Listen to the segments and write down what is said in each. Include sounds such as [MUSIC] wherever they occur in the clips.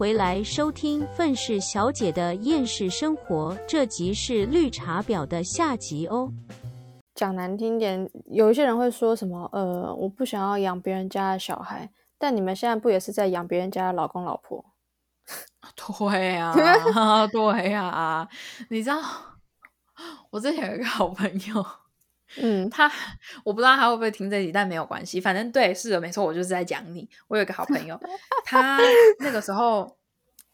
回来收听愤世小姐的厌世生活，这集是绿茶婊的下集哦。讲难听点，有一些人会说什么，呃，我不想要养别人家的小孩，但你们现在不也是在养别人家的老公老婆？[LAUGHS] 对呀、[LAUGHS] 对呀、你知道，我之前有一个好朋友，嗯，他我不知道他会不会听这集，但没有关系，反正对，是的，没错，我就是在讲你。我有一个好朋友，他 [LAUGHS] 那个时候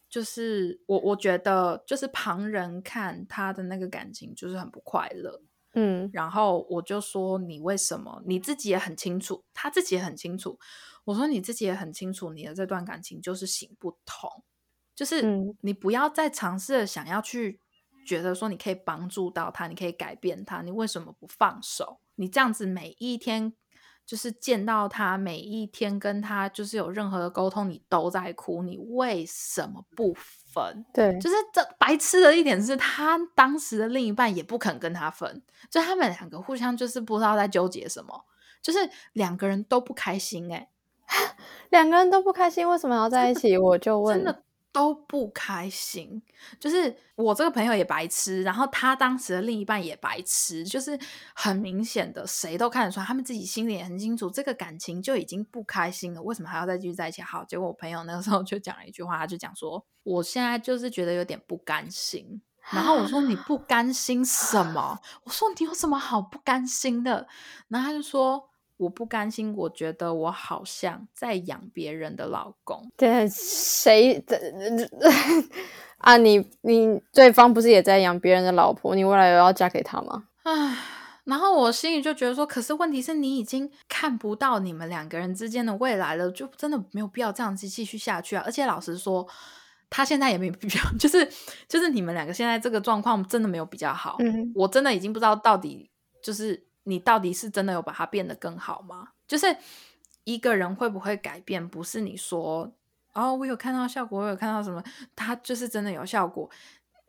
就是我，我觉得就是旁人看他的那个感情就是很不快乐，嗯然后我就说你为什么？你自己也很清楚，他自己也很清楚。我说你自己也很清楚，你的这段感情就是行不通，就是嗯你不要再尝试着想要去觉得说你可以帮助到他，你可以改变他，你为什么不放手？你这样子每一天就是见到他，每一天跟他就是有任何的沟通，你都在哭，你为什么不分？对，就是这白痴的一点是他当时的另一半也不肯跟他分，就他们两个互相就是不知道在纠结什么，就是两个人都不开心、欸，[LAUGHS] 两个人都不开心，为什么要在一起？我就问真，的都不开心。就是我这个朋友也白痴，然后他当时的另一半也白痴，就是很明显的，谁都看得出来，他们自己心里也很清楚，这个感情就已经不开心了，为什么还要再继续在一起？好，结果我朋友那个时候就讲了一句话，他就讲说，我现在就是觉得有点不甘心。然后我说你不甘心什么？我说你有什么好不甘心的？然后他就说我不甘心，我觉得我好像在养别人的老公。对，谁的 [LAUGHS] 啊？你你对方不是也在养别人的老婆？你未来有要嫁给他吗？唉，然后我心里就觉得说，可是问题是你已经看不到你们两个人之间的未来了，就真的没有必要这样子继续下去啊！而且老实说，他现在也没必要，[LAUGHS] 就是就是你们两个现在这个状况真的没有比较好。嗯我真的已经不知道到底就是你到底是真的有把它变得更好吗？就是一个人会不会改变，不是你说哦，我有看到效果，我有看到什么，他就是真的有效果。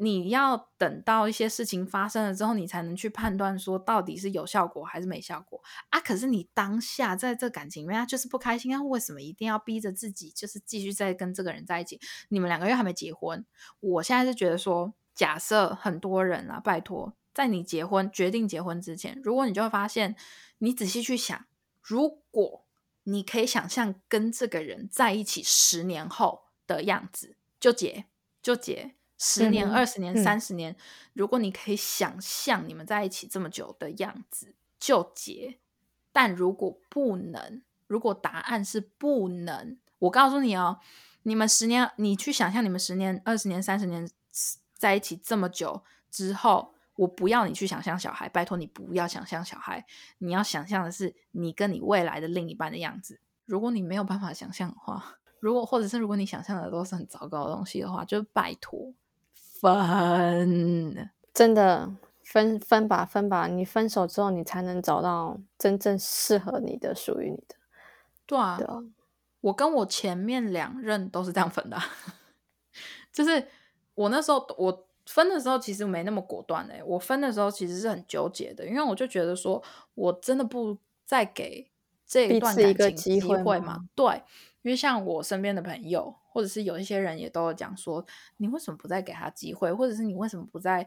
你要等到一些事情发生了之后，你才能去判断说到底是有效果还是没效果啊。可是你当下在这感情里面，他就是不开心，啊为什么一定要逼着自己，就是继续再跟这个人在一起？你们两个又还没结婚，我现在是觉得说，假设很多人啊，拜托，在你结婚决定结婚之前，如果你就会发现，你仔细去想，如果你可以想象跟这个人在一起十年后的样子，就结就结。十年、二十年、嗯三十年，如果你可以想象你们在一起这么久的样子，就结。但如果不能，如果答案是不能，我告诉你哦，你们十年，你去想象你们十年、二十年、三十年在一起这么久之后，我不要你去想象小孩，拜托你不要想象小孩，你要想象的是你跟你未来的另一半的样子。如果你没有办法想象的话，如果或者是如果你想象的都是很糟糕的东西的话，就拜托分。真的分分吧分吧，你分手之后，你才能找到真正适合你的、属于你的。对啊，对啊，我跟我前面两任都是这样分的啊、[LAUGHS] 就是我那时候我分的时候其实没那么果断诶、我分的时候其实是很纠结的，因为我就觉得说我真的不再给这一段感情机会嘛？对，因为像我身边的朋友，或者是有一些人也都有讲说，你为什么不再给他机会，或者是你为什么不再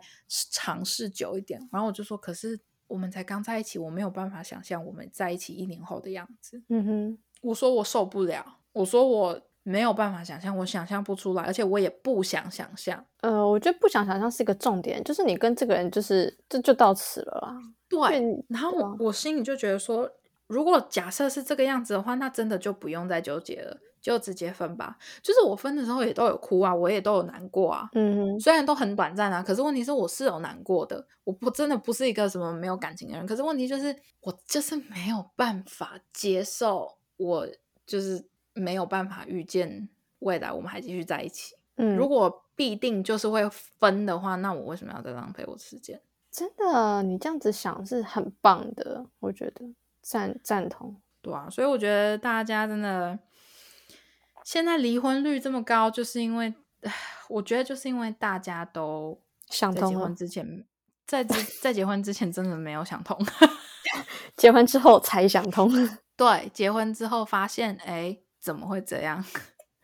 尝试久一点？然后我就说，可是我们才刚在一起，我没有办法想象我们在一起一年后的样子。嗯哼，我说我受不了，我说我没有办法想象，我想象不出来，而且我也不想想象。呃，我觉得不想想象是一个重点，就是你跟这个人就是这就到此了啦。对，然后我我心里就觉得说，如果假设是这个样子的话，那真的就不用再纠结了，就直接分吧。就是我分的时候也都有哭啊，我也都有难过啊，嗯哼，虽然都很短暂啊，可是问题是我是有难过的，我不真的不是一个什么没有感情的人，可是问题就是我就是没有办法接受，我就是没有办法预见未来我们还继续在一起。嗯，如果必定就是会分的话，那我为什么要再浪费我的时间？真的你这样子想是很棒的，我觉得赞赞同。对啊，所以我觉得大家真的现在离婚率这么高，就是因为，我觉得就是因为大家都想通了在结婚，之前，在之 [LAUGHS] 在结婚之前真的没有想通，结婚之后才想通。[LAUGHS] 对，结婚之后发现，哎，怎么会这样？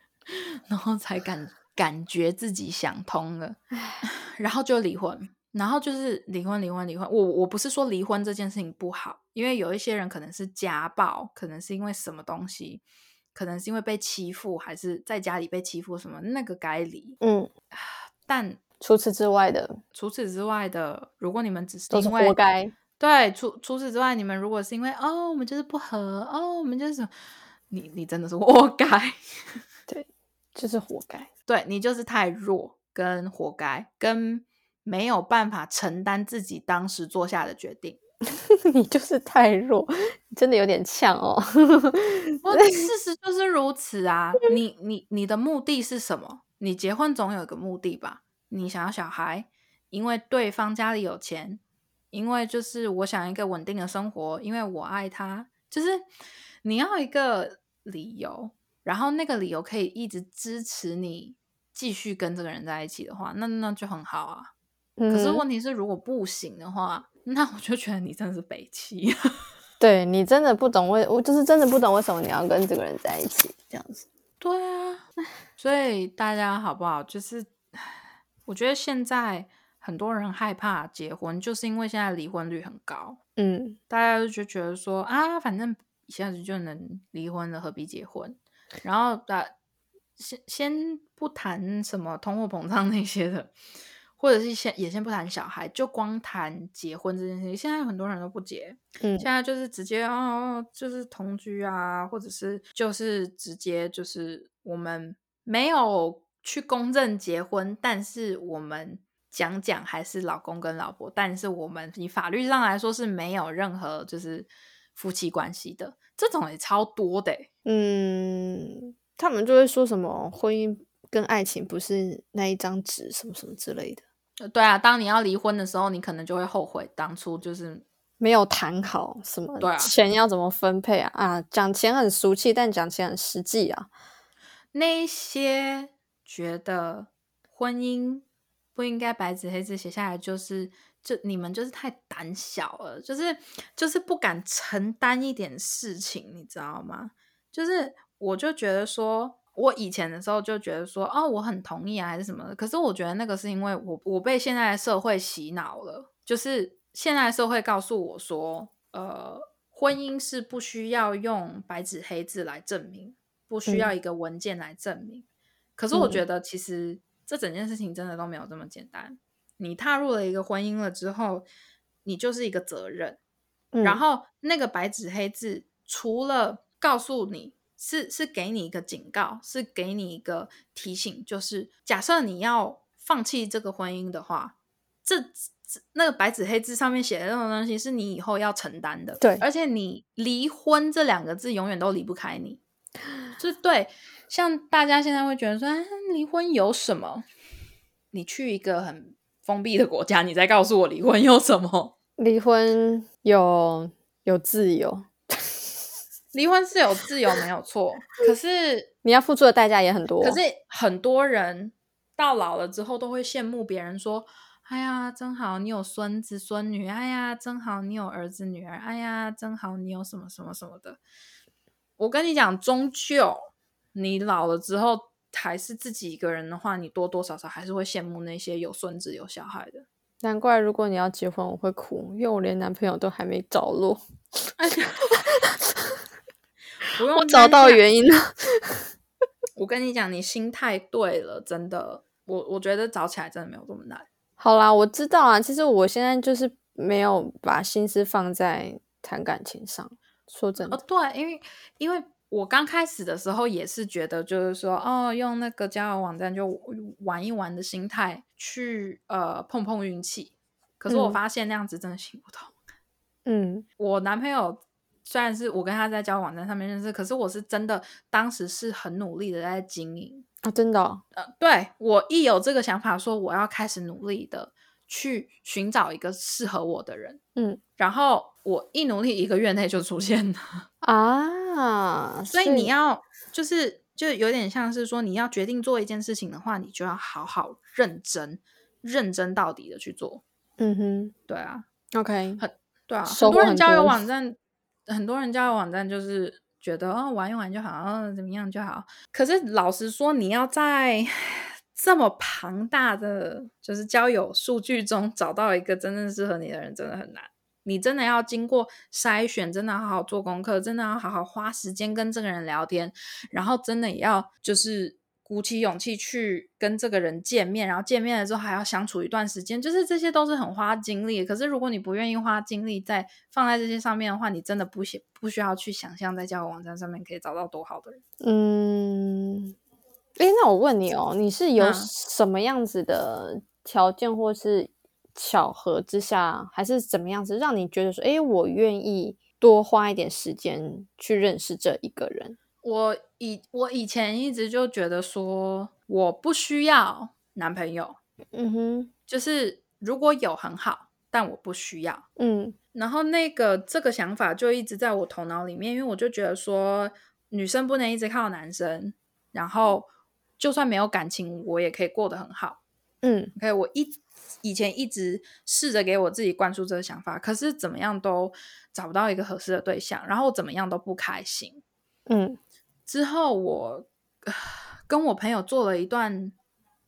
[LAUGHS] 然后才感感觉自己想通了，[LAUGHS] 然后就离婚，然后就是离婚，离婚，离婚。我我不是说离婚这件事情不好，因为有一些人可能是家暴，可能是因为什么东西，可能是因为被欺负，还是在家里被欺负什么，那个该离。嗯，但除此之外的，除此之外的，如果你们只是因为活该。对，除除此之外，你们如果是因为哦，我们就是不和，哦，我们就是你，你真的是活该，[LAUGHS] 对就是活该。对你就是太弱，跟活该，跟没有办法承担自己当时做下的决定。[LAUGHS] 你就是太弱，你真的有点呛哦。我 [LAUGHS] 事实就是如此啊！你你你的目的是什么？你结婚总有一个目的吧？你想要小孩，因为对方家里有钱，因为就是我想一个稳定的生活，因为我爱他，就是你要一个理由，然后那个理由可以一直支持你继续跟这个人在一起的话，那那就很好啊。可是嗯问题是，如果不行的话，那我就觉得你真的是北齐。[LAUGHS] 对你真的不懂为，我就是真的不懂为什么你要跟这个人在一起这样子。对啊，[SIGHS] 所以大家好不好？就是我觉得现在很多人害怕结婚，就是因为现在离婚率很高，嗯大家就觉得说啊，反正一下子就能离婚了，何必结婚？然后啊，先先不谈什么通货膨胀那些的，或者是先也先不谈小孩，就光谈结婚这件事情，现在很多人都不结，嗯现在就是直接哦，就是同居啊，或者是就是直接就是我们没有去公证结婚，但是我们讲讲还是老公跟老婆，但是我们以法律上来说是没有任何就是夫妻关系的，这种也超多的欸。嗯，他们就会说什么婚姻跟爱情不是那一张纸，什么什么之类的，呃对啊，当你要离婚的时候，你可能就会后悔当初就是没有谈好什么对啊钱要怎么分配啊啊，讲钱很俗气，但讲钱很实际啊。那些觉得婚姻不应该白纸黑字写下来，就是就你们就是太胆小了，就是就是不敢承担一点事情，你知道吗？就是我就觉得说，我以前的时候就觉得说，哦，我很同意啊，还是什么的。可是我觉得那个是因为我我被现在的社会洗脑了，就是现在的社会告诉我说，呃，婚姻是不需要用白纸黑字来证明，不需要一个文件来证明。可是我觉得其实这整件事情真的都没有这么简单。你踏入了一个婚姻了之后，你就是一个责任。嗯然后那个白纸黑字，除了告诉你是是给你一个警告，是给你一个提醒，就是假设你要放弃这个婚姻的话，这这那个白纸黑字上面写的那种东西是你以后要承担的。对而且你离婚这两个字永远都离不开你。就对，像大家现在会觉得说，啊离婚有什么？你去一个很封闭的国家，你再告诉我离婚有什么？离婚有有自由，[LAUGHS] 离婚是有自由没有错，可是 [LAUGHS] 你要付出的代价也很多。可是很多人到老了之后都会羡慕别人说：“哎呀，真好，你有孙子孙女；哎呀，真好，你有儿子女儿；哎呀，真好，你有什么什么什么的。”我跟你讲，终究你老了之后还是自己一个人的话，你多多少少还是会羡慕那些有孙子有小孩的。难怪如果你要结婚，我会哭，因为我连男朋友都还没着落，[LAUGHS] 不用 [LAUGHS] 我找到原因了。[LAUGHS] 我跟你讲，你心态对了，真的，我我觉得找起来真的没有这么难。好啦，我知道啊。其实我现在就是没有把心思放在谈感情上。说真的，哦，对，因为因为我刚开始的时候也是觉得，就是说，哦，用那个交友网站就玩一玩的心态去呃碰碰运气。可是我嗯发现那样子真的行不通。嗯我男朋友虽然是我跟他在交友网站上面认识，可是我是真的当时是很努力的在经营。啊，真的哦、呃，对我一有这个想法，说我要开始努力的去寻找一个适合我的人，嗯然后我一努力，一个月内就出现了。啊，所以你要就是就有点像是说，你要决定做一件事情的话，你就要好好认真、认真到底的去做。嗯哼对啊，，OK，很对啊，很很多人交友多网站，很多人交友网站就是觉得哦玩一玩就好，哦怎么样就好。可是老实说，你要在这么庞大的就是交友数据中找到一个真正适合你的人，真的很难。你真的要经过筛选，真的要好好做功课，真的要好好花时间跟这个人聊天，然后真的也要就是鼓起勇气去跟这个人见面，然后见面了之后还要相处一段时间，就是这些都是很花精力。可是如果你不愿意花精力在放在这些上面的话，你真的不需不需要去想象在交友网站上面可以找到多好的人。嗯，诶，那我问你哦，你是有嗯什么样子的条件或是巧合之下，还是怎么样子，让你觉得说，诶，我愿意多花一点时间去认识这一个人？我以我以前一直就觉得说我不需要男朋友，嗯哼，就是如果有很好，但我不需要。嗯然后那个这个想法就一直在我头脑里面，因为我就觉得说女生不能一直靠男生，然后就算没有感情，我也可以过得很好。嗯 OK，我一以前一直试着给我自己灌输这个想法，可是怎么样都找不到一个合适的对象，然后怎么样都不开心。嗯之后我、呃 [SIGHS] 跟我朋友做了一段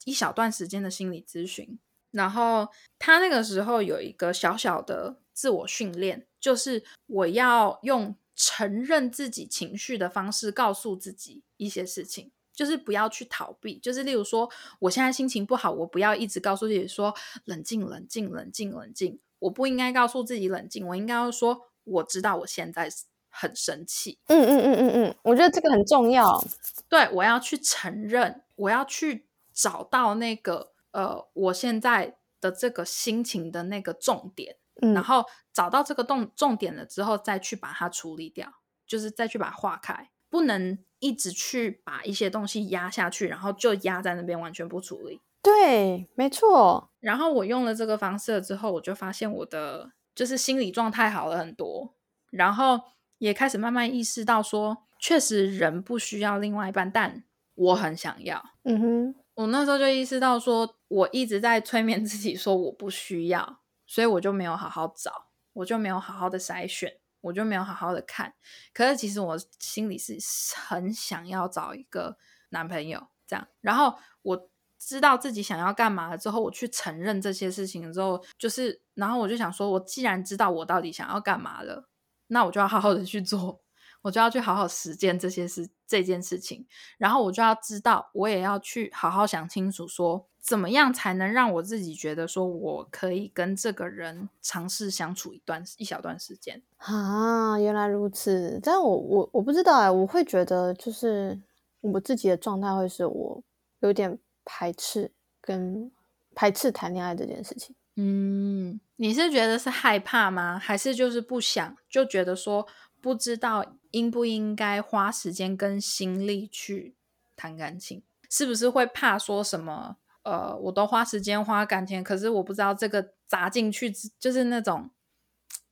一小段时间的心理咨询，然后他那个时候有一个小小的自我训练，就是我要用承认自己情绪的方式告诉自己一些事情。就是不要去逃避，就是例如说，我现在心情不好，我不要一直告诉自己说冷静、冷静、冷静、冷静。我不应该告诉自己冷静，我应该要说我知道我现在很生气，嗯嗯嗯嗯嗯，我觉得这个很重要。对我要去承认，我要去找到那个呃，我现在的这个心情的那个重点，嗯。然后找到这个重重点了之后，再去把它处理掉，就是再去把它化开，不能一直去把一些东西压下去，然后就压在那边完全不处理。对，没错。然后我用了这个方式了之后，我就发现我的就是心理状态好了很多，然后也开始慢慢意识到说，确实人不需要另外一半，但我很想要。嗯哼，我那时候就意识到说，我一直在催眠自己说我不需要，所以我就没有好好找，我就没有好好的筛选，我就没有好好的看。可是其实我心里是很想要找一个男朋友，这样。然后我知道自己想要干嘛了之后，我去承认这些事情之后，就是，然后我就想说，我既然知道我到底想要干嘛了，那我就要好好的去做。我就要去好好实践这些事这件事情，然后我就要知道，我也要去好好想清楚，说怎么样才能让我自己觉得说我可以跟这个人尝试相处一段一小段时间。啊，原来如此。但我我我不知道哎，我会觉得就是我自己的状态会是我有点排斥跟排斥谈恋爱这件事情。嗯，你是觉得是害怕吗？还是就是不想，就觉得说不知道应不应该花时间跟心力去谈感情？是不是会怕说什么？呃，我都花时间花感情，可是我不知道这个砸进去之，就是那种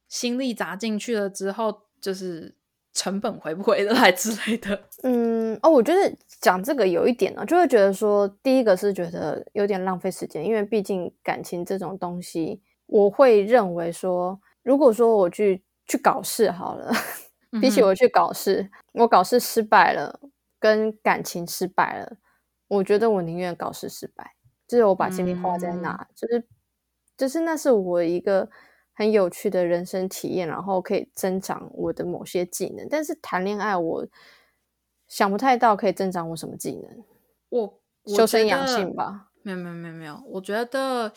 心力砸进去了之后，就是成本回不回得来之类的。[LAUGHS] 嗯，哦，我觉得讲这个有一点呢、就会觉得说，第一个是觉得有点浪费时间，因为毕竟感情这种东西，我会认为说，如果说我去去搞事好了，比起我去搞事，我搞事失败了，跟感情失败了，我觉得我宁愿搞事失败，就是我把精力花在那，就是就是那是我一个很有趣的人生体验，然后可以增长我的某些技能。但是谈恋爱，我想不太到可以增长我什么技能，我我修身养性吧。没有没有没有没有，我觉得，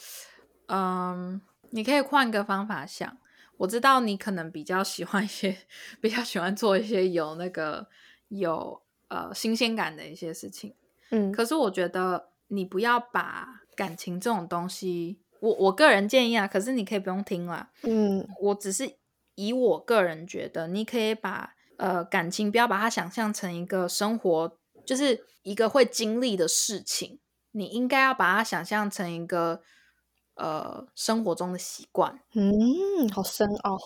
嗯，你可以换个方法想。我知道你可能比较喜欢一些，比较喜欢做一些有那个有呃新鲜感的一些事情。嗯可是我觉得你不要把感情这种东西，我我个人建议啊，可是你可以不用听啦。嗯我只是以我个人觉得，你可以把呃感情不要把它想象成一个生活，就是一个会经历的事情，你应该要把它想象成一个呃生活中的习惯。嗯，好深奥。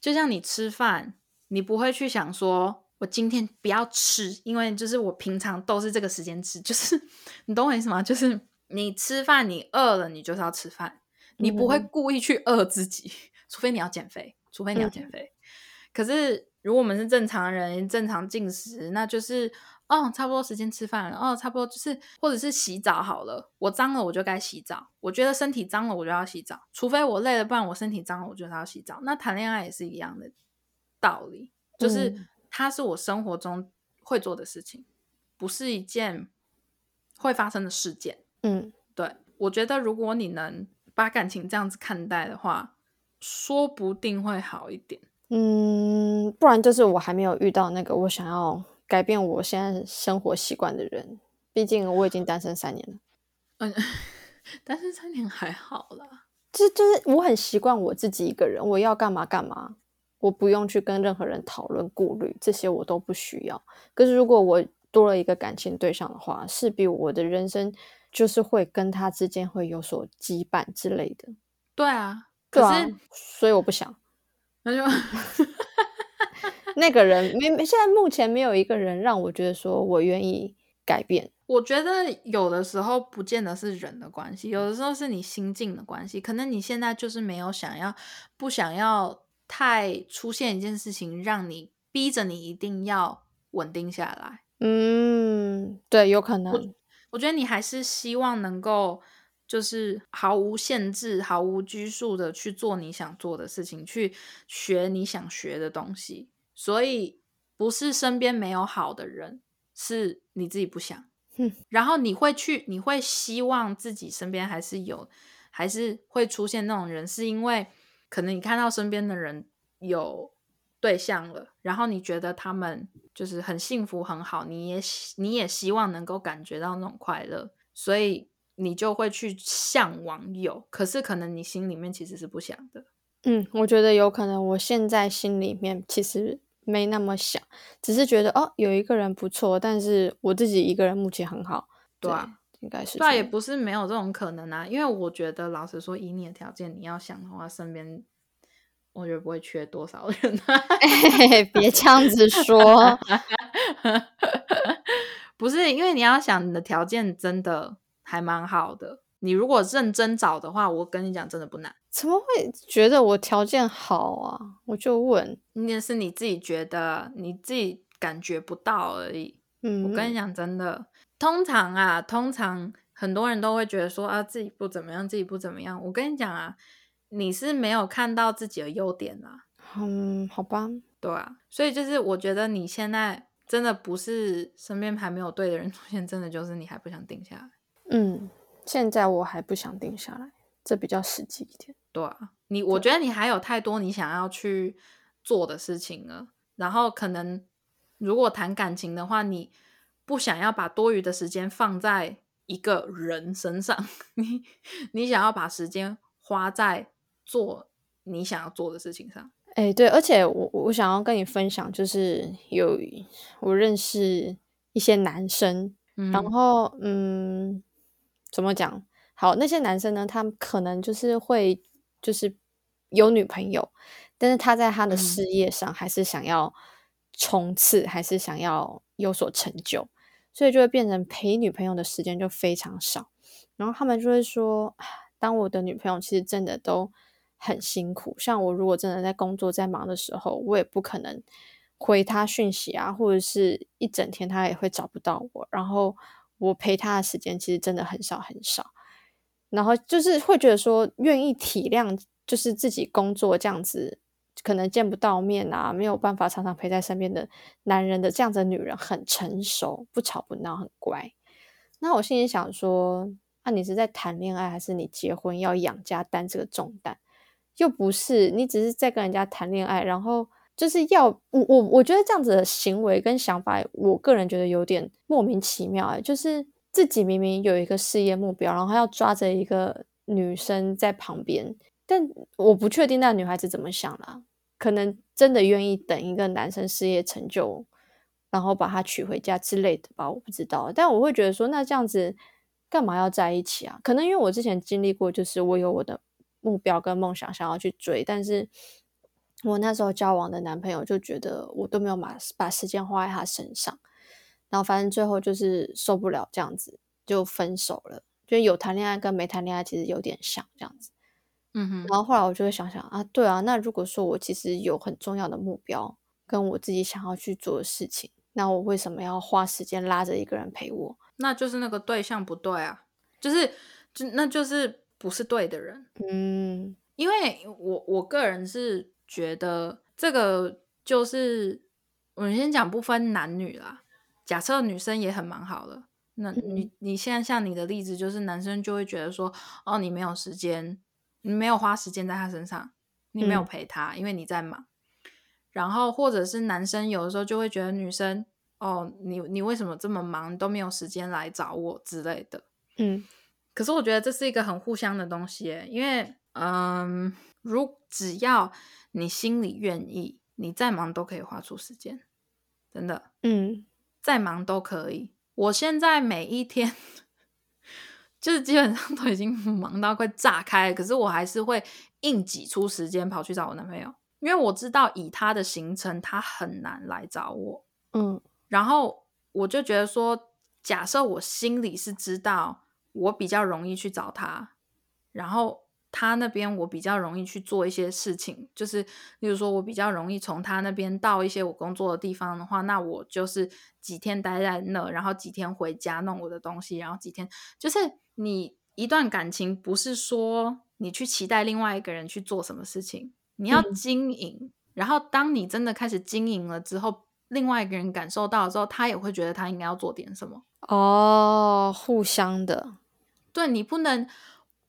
就像你吃饭，你不会去想说，我今天不要吃，因为就是我平常都是这个时间吃，就是你懂我意思吗？就是你吃饭，你饿了，你就是要吃饭，你不会嗯故意去饿自己，除非你要减肥，除非你要嗯减肥。可是如果我们是正常人，正常进食，那就是哦，差不多时间吃饭了，哦，差不多就是或者是洗澡好了，我脏了我就该洗澡，我觉得身体脏了我就要洗澡，除非我累了，不然我身体脏了我就要洗澡。那谈恋爱也是一样的道理，就是嗯它是我生活中会做的事情，不是一件会发生的事件。嗯对我觉得，如果你能把感情这样子看待的话，说不定会好一点。嗯，不然就是我还没有遇到那个我想要改变我现在生活习惯的人。毕竟我已经单身三年了，嗯，[LAUGHS] 单身三年还好啦。这就是我很习惯我自己一个人，我要干嘛干嘛，我不用去跟任何人讨论顾虑，这些我都不需要。可是如果我多了一个感情对象的话，势必我的人生就是会跟他之间会有所羁绊之类的。对啊，可是，所以我不想 [LAUGHS] 那就 [LAUGHS] 那个人没没现在目前没有一个人让我觉得说我愿意改变。我觉得有的时候不见得是人的关系，有的时候是你心境的关系。可能你现在就是没有想要，不想要太出现一件事情，让你逼着你一定要稳定下来。嗯，对，有可能。我觉得你还是希望能够就是毫无限制、毫无拘束的去做你想做的事情，去学你想学的东西。所以不是身边没有好的人，是你自己不想。嗯，[LAUGHS] 然后你会去，你会希望自己身边还是有，还是会出现那种人，是因为可能你看到身边的人有对象了，然后你觉得他们就是很幸福很好，你也你也希望能够感觉到那种快乐，所以你就会去向往有，可是可能你心里面其实是不想的。嗯，我觉得有可能，我现在心里面其实没那么想，只是觉得哦，有一个人不错，但是我自己一个人目前很好。对啊，应该是对啊，也不是没有这种可能啊，因为我觉得老实说，以你的条件，你要想的话，身边我觉得不会缺多少人啊。[LAUGHS] 别这样子说。[LAUGHS] 不是，因为你要想你的条件真的还蛮好的，你如果认真找的话，我跟你讲，真的不难。怎么会觉得我条件好啊？我就问，那是你自己觉得，你自己感觉不到而已。嗯，我跟你讲，真的，通常啊，通常很多人都会觉得说啊，自己不怎么样，自己不怎么样。我跟你讲啊，你是没有看到自己的优点啊，嗯，好吧，对啊，所以就是我觉得你现在真的不是身边还没有对的人出现，真的就是你还不想定下来。嗯，现在我还不想定下来，这比较实际一点。对啊，你我觉得你还有太多你想要去做的事情了。然后可能如果谈感情的话，你不想要把多余的时间放在一个人身上，[LAUGHS] 你你想要把时间花在做你想要做的事情上。哎，对，而且我我想要跟你分享，就是有我认识一些男生，嗯然后嗯，怎么讲？好，那些男生呢，他们可能就是会就是有女朋友，但是他在他的嗯事业上还是想要冲刺，还是想要有所成就，所以就会变成陪女朋友的时间就非常少。然后他们就会说，当我的女朋友其实真的都很辛苦。像我如果真的在工作在忙的时候，我也不可能回她讯息啊，或者是一整天她也会找不到我。然后我陪她的时间其实真的很少很少。然后就是会觉得说，愿意体谅，就是自己工作这样子，可能见不到面啊，没有办法常常陪在身边的男人的这样子的女人，很成熟，不吵不闹，很乖。那我心里想说，那、你是在谈恋爱，还是你结婚要养家担这个重担？又不是，你只是在跟人家谈恋爱，然后就是要我我我觉得这样子的行为跟想法，我个人觉得有点莫名其妙哎、就是自己明明有一个事业目标，然后要抓着一个女生在旁边，但我不确定那女孩子怎么想啦，可能真的愿意等一个男生事业成就，然后把他娶回家之类的吧，我不知道。但我会觉得说，那这样子干嘛要在一起啊？可能因为我之前经历过，就是我有我的目标跟梦想想要去追，但是我那时候交往的男朋友就觉得我都没有把把时间花在他身上，然后反正最后就是受不了这样子，就分手了。就有谈恋爱跟没谈恋爱其实有点像这样子。嗯哼，然后后来我就会想想啊，对啊，那如果说我其实有很重要的目标，跟我自己想要去做的事情，那我为什么要花时间拉着一个人陪我？那就是那个对象不对啊，就是就那就是不是对的人。嗯因为我我个人是觉得这个就是我们先讲不分男女啦。假设女生也很忙好了，那你你现在像你的例子，就是男生就会觉得说，哦，你没有时间，你没有花时间在他身上，你没有嗯陪他，因为你在忙。然后或者是男生有的时候就会觉得女生，哦，你你为什么这么忙，都没有时间来找我之类的。嗯可是我觉得这是一个很互相的东西耶，因为嗯，如只要你心里愿意，你再忙都可以花出时间，真的，嗯再忙都可以。我现在每一天就是基本上 [LAUGHS] 都已经忙到快炸开了，可是我还是会硬挤出时间跑去找我男朋友，因为我知道以他的行程，他很难来找我。嗯然后我就觉得说，假设我心里是知道我比较容易去找他，然后他那边我比较容易去做一些事情，就是例如说我比较容易从他那边到一些我工作的地方的话，那我就是几天待在那，然后几天回家弄我的东西，然后几天就是你一段感情不是说你去期待另外一个人去做什么事情，你要嗯经营，然后当你真的开始经营了之后。另外一个人感受到之后，他也会觉得他应该要做点什么。哦，互相的，对你不能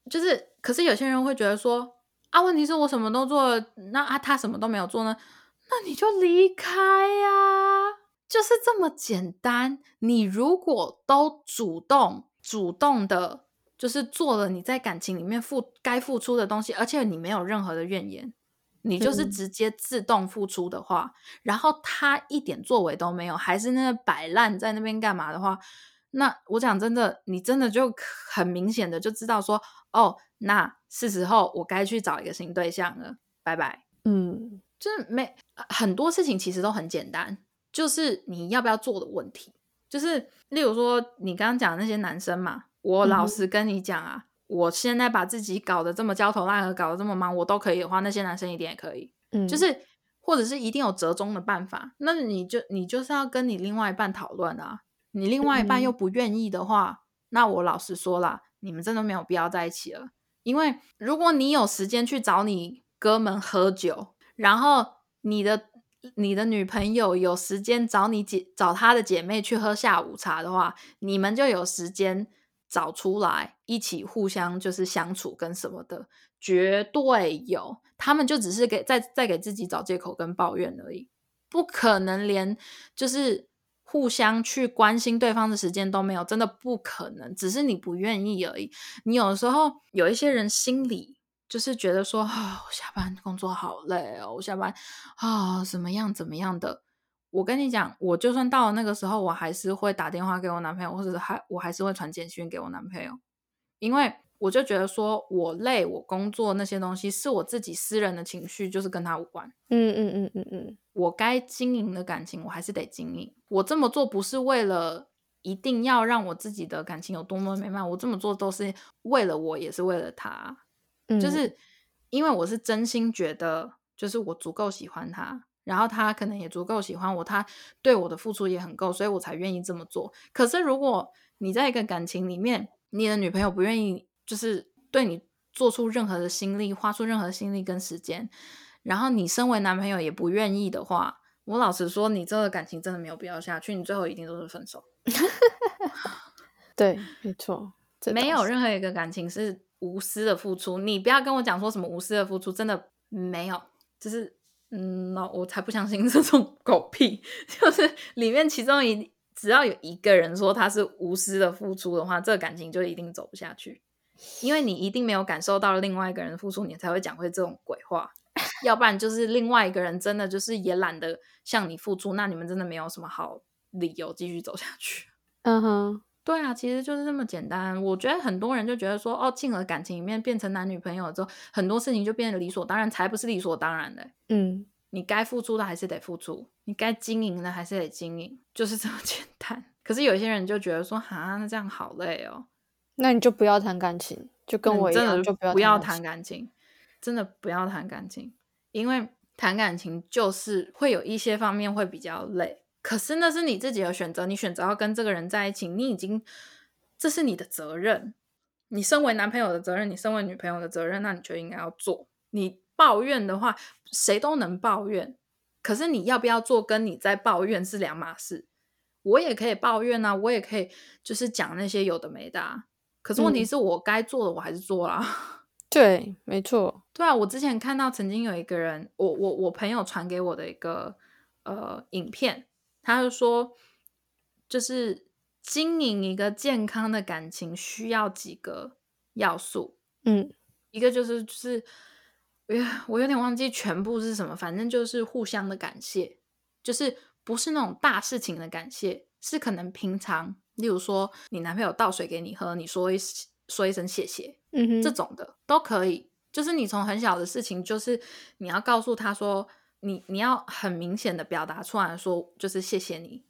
就是，可是有些人会觉得说啊，问题是我什么都做了，那啊他什么都没有做呢？那你就离开呀、就是这么简单。你如果都主动主动的，就是做了你在感情里面付该付出的东西，而且你没有任何的怨言，你就是嗯直接自动付出的话，然后他一点作为都没有，还是那摆烂在那边干嘛的话，那我讲真的，你真的就很明显的就知道说，哦，那是时候我该去找一个新对象了，拜拜。嗯就是没呃很多事情其实都很简单，就是你要不要做的问题。就是例如说你刚刚讲的那些男生嘛，我老实跟你讲啊，我现在把自己搞得这么焦头烂额，搞得这么忙，我都可以的话，那些男生一定也可以。嗯，就是或者是一定有折中的办法，那你就你就是要跟你另外一半讨论啊。你另外一半又不愿意的话，那我老实说啦，你们真的没有必要在一起了。因为如果你有时间去找你哥们喝酒，然后你的你的女朋友有时间找你姐找她的姐妹去喝下午茶的话，你们就有时间找出来一起互相就是相处跟什么的，绝对有。他们就只是给在在给自己找借口跟抱怨而已，不可能连就是互相去关心对方的时间都没有，真的不可能。只是你不愿意而已。你有时候有一些人心里就是觉得说啊、我下班工作好累哦，我下班啊、怎么样怎么样的。我跟你讲，我就算到了那个时候，我还是会打电话给我男朋友，或者还我还是会传简讯给我男朋友，因为我就觉得说我累，我工作那些东西是我自己私人的情绪，就是跟他无关。嗯嗯嗯嗯嗯我该经营的感情，我还是得经营。我这么做不是为了一定要让我自己的感情有多么美满，我这么做都是为了我，也是为了他。嗯，就是因为我是真心觉得，就是我足够喜欢他，然后他可能也足够喜欢我，他对我的付出也很够，所以我才愿意这么做。可是如果你在一个感情里面，你的女朋友不愿意，就是对你做出任何的心力，花出任何心力跟时间，然后你身为男朋友也不愿意的话，我老实说，你这个感情真的没有必要下去，你最后一定都是分手。[LAUGHS] 对，没错，没有任何一个感情是无私的付出，你不要跟我讲说什么无私的付出，真的没有，就是嗯，那我才不相信这种狗屁，[LAUGHS] 就是里面其中一只要有一个人说他是无私的付出的话，这个感情就一定走不下去，因为你一定没有感受到另外一个人的付出，你才会讲会这种鬼话，[LAUGHS] 要不然就是另外一个人真的就是也懒得向你付出，那你们真的没有什么好理由继续走下去。嗯哼，对啊，其实就是这么简单。我觉得很多人就觉得说，哦，进了感情里面变成男女朋友之后，很多事情就变得理所当然，才不是理所当然的。嗯你该付出的还是得付出，你该经营的还是得经营，就是这么简单。[LAUGHS] 可是有些人就觉得说，哈，那这样好累哦，那你就不要谈感情，就跟我一样，就不要谈感情，真的不要谈感情，因为谈感情就是会有一些方面会比较累。可是那是你自己的选择，你选择要跟这个人在一起，你已经这是你的责任，你身为男朋友的责任，你身为女朋友的责任，那你就应该要做。你抱怨的话，谁都能抱怨，可是你要不要做，跟你在抱怨是两码事。我也可以抱怨啊，我也可以就是讲那些有的没的啊。可是问题是我该做的我还是做啦。[LAUGHS] 对，没错。对啊，我之前看到曾经有一个人，我我我朋友传给我的一个呃影片，他就说，就是经营一个健康的感情需要几个要素，嗯，一个就是就是，哎，我有点忘记全部是什么，反正就是互相的感谢，就是不是那种大事情的感谢，是可能平常，例如说你男朋友倒水给你喝，你说一说一声谢谢。嗯哼，这种的都可以，就是你从很小的事情，就是你要告诉他说，你你要很明显的表达出来说，就是谢谢你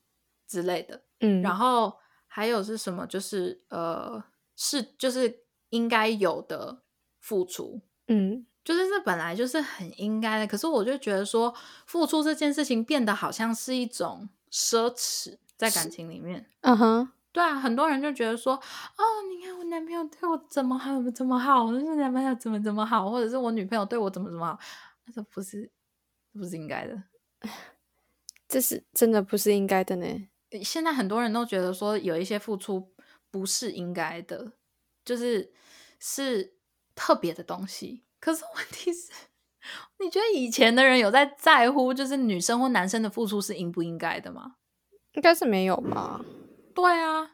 之类的。嗯，然后还有是什么？就是呃，是就是应该有的付出，嗯，就是这本来就是很应该的。可是我就觉得说，付出这件事情变得好像是一种奢侈，在感情里面。嗯哼。对啊，很多人就觉得说，哦，你看我男朋友对我怎么好怎么好，我是男朋友怎么怎么好，或者是我女朋友对我怎么怎么好，这不是，不是应该的，[SIGHS] 这是真的不是应该的呢。现在很多人都觉得说，有一些付出不是应该的，就是是特别的东西。可是问题是，你觉得以前的人有在在乎，就是女生或男生的付出是应不应该的吗？应该是没有吧。对啊，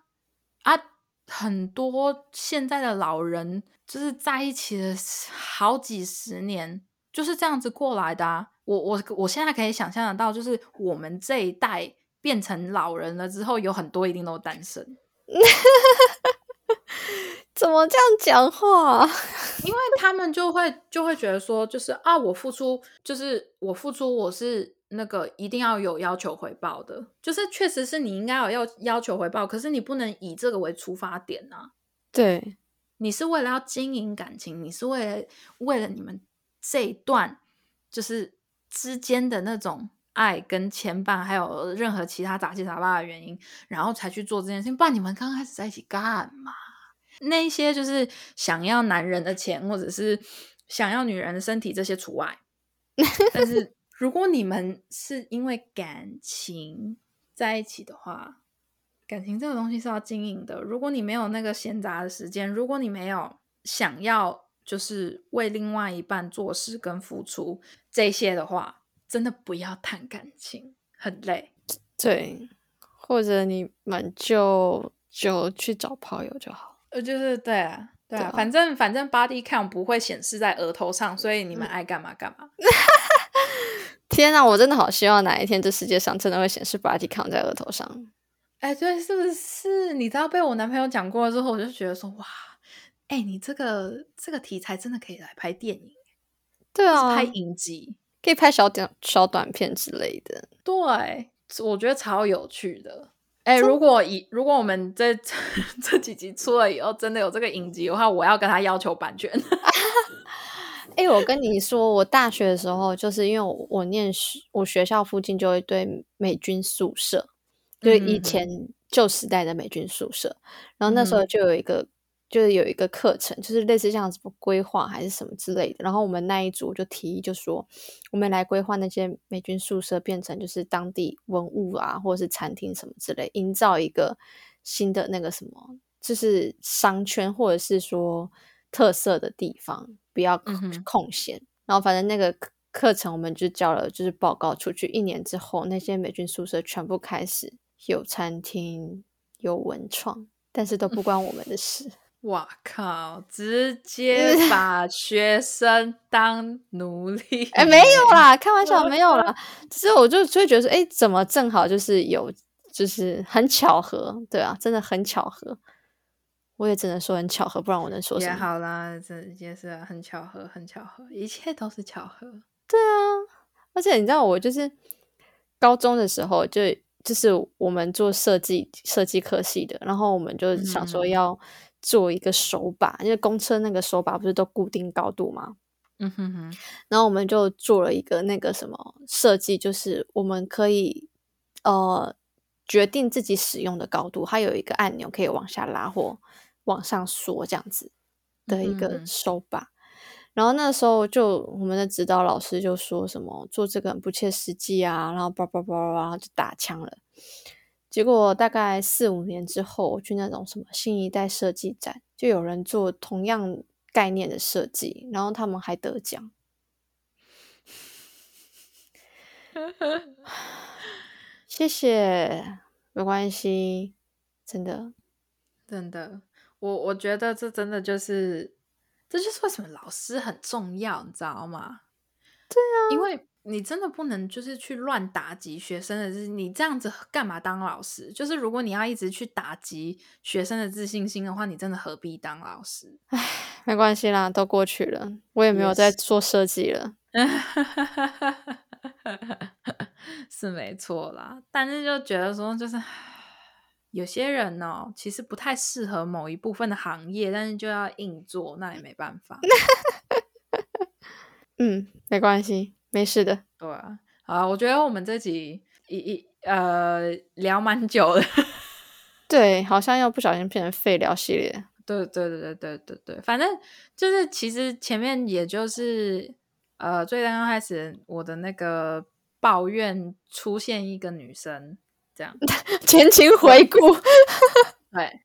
啊，很多现在的老人就是在一起了好几十年，就是这样子过来的啊。我我我现在可以想象得到，就是我们这一代变成老人了之后，有很多一定都单身。[LAUGHS] 怎么这样讲话？[LAUGHS] 因为他们就会就会觉得说，就是啊，我付出，就是我付出，我是。那个一定要有要求回报的，就是确实是你应该有要要求回报，可是你不能以这个为出发点啊。对，你是为了要经营感情，你是为了为了你们这一段就是之间的那种爱跟牵绊，还有任何其他杂七杂八的原因，然后才去做这件事情。不然你们刚开始在一起干嘛？那些就是想要男人的钱，或者是想要女人的身体，这些除外。[LAUGHS] 但是。如果你们是因为感情在一起的话，感情这个东西是要经营的。如果你没有那个闲杂的时间，如果你没有想要就是为另外一半做事跟付出这些的话，真的不要谈感情，很累。对，或者你们就就去找炮友就好。呃，就是对啊，对啊，反正反正 body count 不会显示在额头上，所以你们爱干嘛干嘛。[LAUGHS] 天啊，我真的好希望哪一天这世界上真的会显示 body count 在额头上。哎，对，是不是？你知道被我男朋友讲过了之后，我就觉得说，哇，哎，你这个这个题材真的可以来拍电影，对啊，拍影集，可以拍小短小短片之类的。对，我觉得超有趣的。哎，如果以如果我们这 [LAUGHS] 这几集出了以后，真的有这个影集的话，我要跟他要求版权。[LAUGHS] 哎，我跟你说，我大学的时候，就是因为我我念学，我学校附近就有一堆美军宿舍，就以前旧时代的美军宿舍。然后那时候就有一个，就是有一个课程，就是类似像什么规划还是什么之类的。然后我们那一组就提议，就说我们来规划那些美军宿舍，变成就是当地文物啊，或者是餐厅什么之类，营造一个新的那个什么，就是商圈或者是说特色的地方。不要空闲，然后反正那个课程我们就交了，就是报告出去。一年之后，那些美军宿舍全部开始有餐厅、有文创，但是都不关我们的事。[LAUGHS] 哇靠！直接 [LAUGHS] 把学生当奴隶？哎，没有啦，开玩笑，没有啦。[LAUGHS] 只是我就就会觉得说，哎，怎么正好就是有，就是很巧合，对啊，真的很巧合。我也只能说很巧合，不然我能说什么？也好啦，这也是很巧合，很巧合，一切都是巧合。对啊，而且你知道，我就是高中的时候，就就是我们做设计设计科系的，然后我们就想说要做一个手把，因为公车那个手把不是都固定高度吗？嗯哼哼。然后我们就做了一个那个什么设计，就是我们可以呃决定自己使用的高度，它有一个按钮可以往下拉或往上缩这样子的一个嗯手把。然后那时候就我们的指导老师就说什么做这个很不切实际啊，然后叭叭叭然后就打枪了。结果大概四五年之后，我去那种什么新一代设计展，就有人做同样概念的设计，然后他们还得奖。[LAUGHS] 谢谢，没关系，真的。真的，我我觉得这真的就是，这就是为什么老师很重要，你知道吗？对啊，因为你真的不能就是去乱打击学生的自信，你这样子干嘛当老师？就是如果你要一直去打击学生的自信心的话，你真的何必当老师？唉没关系啦，都过去了，我也没有在做设计了。[LAUGHS] 是没错啦，但是就觉得说，就是有些人哦，其实不太适合某一部分的行业，但是就要硬做，那也没办法。[LAUGHS] 嗯，没关系，没事的。对啊，啊，我觉得我们这集一一呃聊蛮久的。[LAUGHS] 对，好像又不小心变成废聊系列。对对对对对对对，反正就是其实前面也就是呃最刚刚开始我的那个抱怨出现一个女生这样，[LAUGHS] 前情回顾，[LAUGHS] 对，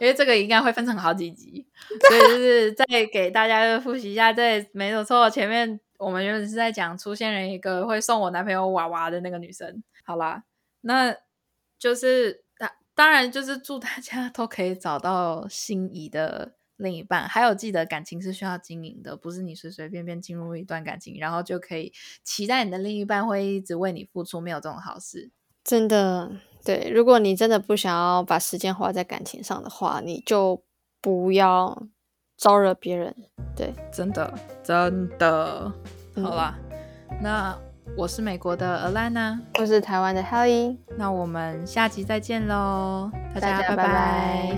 因为这个应该会分成好几集，所以就是再给大家复习一下。对，没有错，前面我们原本是在讲出现了一个会送我男朋友娃娃的那个女生。好啦，那就是当当然就是祝大家都可以找到心仪的另一半。还有记得感情是需要经营的，不是你随随便便进入一段感情，然后就可以期待你的另一半会一直为你付出，没有这种好事。真的对。如果你真的不想要把时间花在感情上的话，你就不要招惹别人。对，真的，真的。嗯好啦，那我是美国的 Alana，我是台湾的 Helly，那我们下集再见喽，大大家拜拜拜